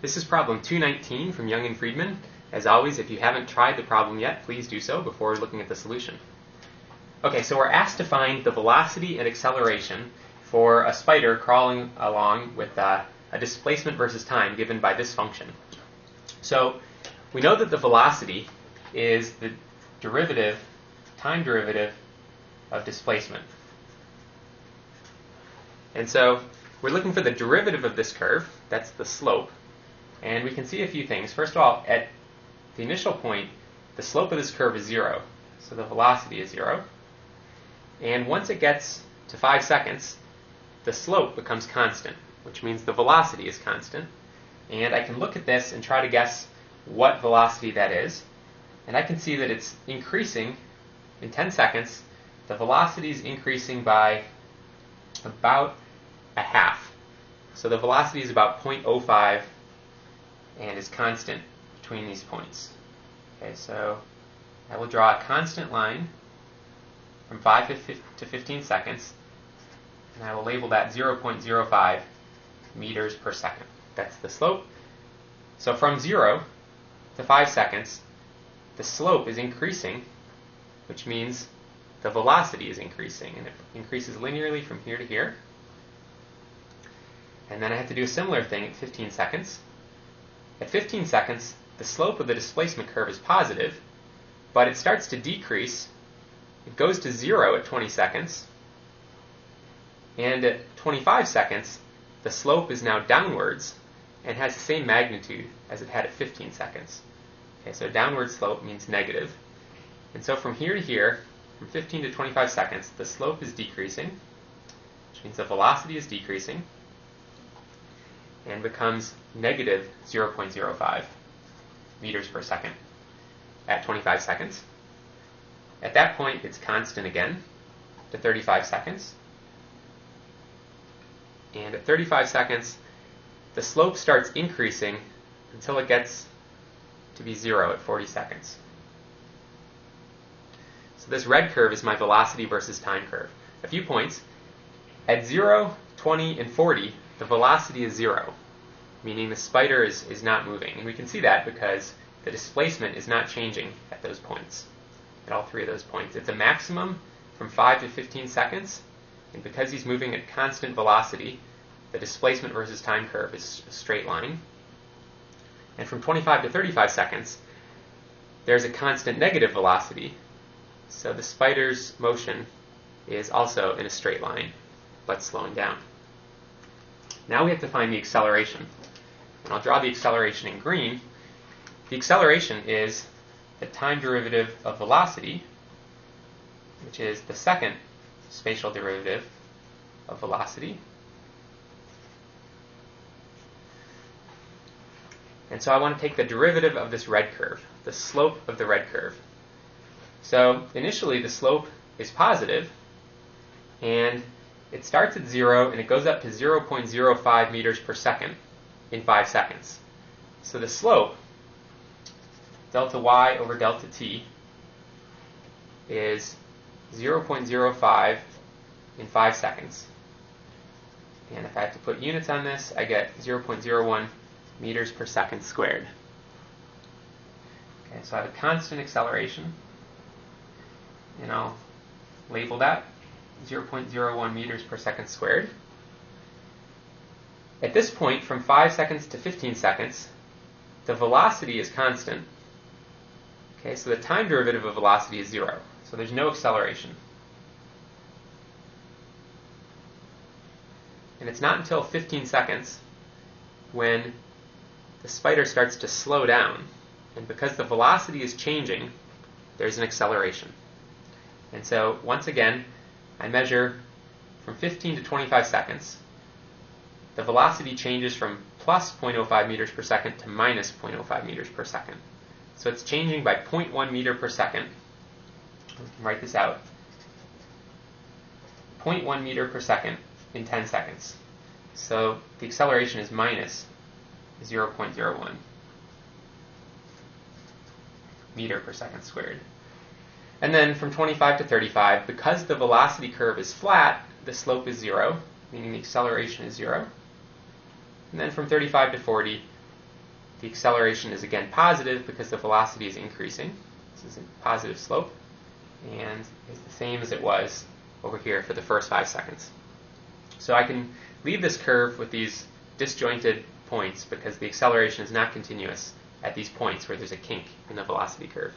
This is problem 219 from Young and Freedman. As always, if you haven't tried the problem yet, please do so before looking at the solution. Okay, so we're asked to find the velocity and acceleration for a spider crawling along with uh, a displacement versus time given by this function. So we know that the velocity is the derivative, time derivative of displacement. And so we're looking for the derivative of this curve, that's the slope, and we can see a few things. First of all, at the initial point, the slope of this curve is zero, so the velocity is zero. And once it gets to five seconds, the slope becomes constant, which means the velocity is constant. And I can look at this and try to guess what velocity that is. And I can see that it's increasing in 10 seconds. The velocity is increasing by about a half. So the velocity is about 0.05 and is constant between these points. Okay, so I will draw a constant line from 5 to 15 seconds, and I will label that 0.05 meters per second. That's the slope. So from 0 to 5 seconds, the slope is increasing, which means the velocity is increasing, and it increases linearly from here to here. And then I have to do a similar thing at 15 seconds. At 15 seconds, the slope of the displacement curve is positive, but it starts to decrease. It goes to zero at 20 seconds. And at 25 seconds, the slope is now downwards and has the same magnitude as it had at 15 seconds. Okay, so downward slope means negative. And so from here to here, from 15 to 25 seconds, the slope is decreasing, which means the velocity is decreasing and becomes negative 0.05 meters per second at 25 seconds. At that point, it's constant again to 35 seconds. And at 35 seconds, the slope starts increasing until it gets to be zero at 40 seconds. So this red curve is my velocity versus time curve. A few points. At 0, 20, and 40, the velocity is zero, meaning the spider is, is not moving. And we can see that because the displacement is not changing at those points, at all three of those points. It's a maximum from 5 to 15 seconds, and because he's moving at constant velocity, the displacement versus time curve is a straight line. And from 25 to 35 seconds, there's a constant negative velocity, so the spider's motion is also in a straight line, but slowing down. Now we have to find the acceleration. And I'll draw the acceleration in green. The acceleration is the time derivative of velocity, which is the second spatial derivative of velocity. And so I want to take the derivative of this red curve, the slope of the red curve. So initially the slope is positive, and it starts at 0 and it goes up to 0.05 meters per second in 5 seconds. So the slope, delta y over delta t, is 0.05 in 5 seconds. And if I have to put units on this, I get 0.01 meters per second squared. Okay, so I have a constant acceleration, and I'll label that 0.01 meters per second squared. At this point, from 5 seconds to 15 seconds, the velocity is constant. Okay, so the time derivative of velocity is 0. So there's no acceleration. And it's not until 15 seconds when the spider starts to slow down. And because the velocity is changing, there's an acceleration. And so, once again, I measure from 15 to 25 seconds. The velocity changes from plus 0.05 meters per second to minus 0.05 meters per second. So it's changing by 0.1 meter per second. write this out. 0.1 meter per second in 10 seconds. So the acceleration is minus 0.01 meter per second squared. And then from 25 to 35, because the velocity curve is flat, the slope is zero, meaning the acceleration is zero. And then from 35 to 40, the acceleration is again positive because the velocity is increasing. This is a positive slope, and it's the same as it was over here for the first five seconds. So I can leave this curve with these disjointed points because the acceleration is not continuous at these points where there's a kink in the velocity curve.